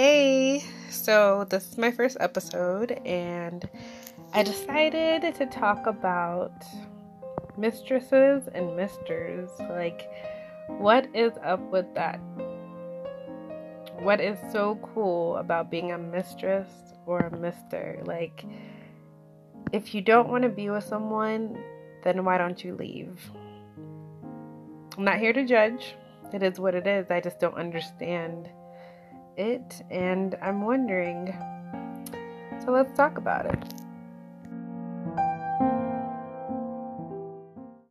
Hey, so, this is my first episode, and I decided to talk about mistresses and misters. Like, what is up with that? What is so cool about being a mistress or a mister? Like, if you don't want to be with someone, then why don't you leave? I'm not here to judge. It is what it is. I just don't understand it, and I'm wondering. So let's talk about it.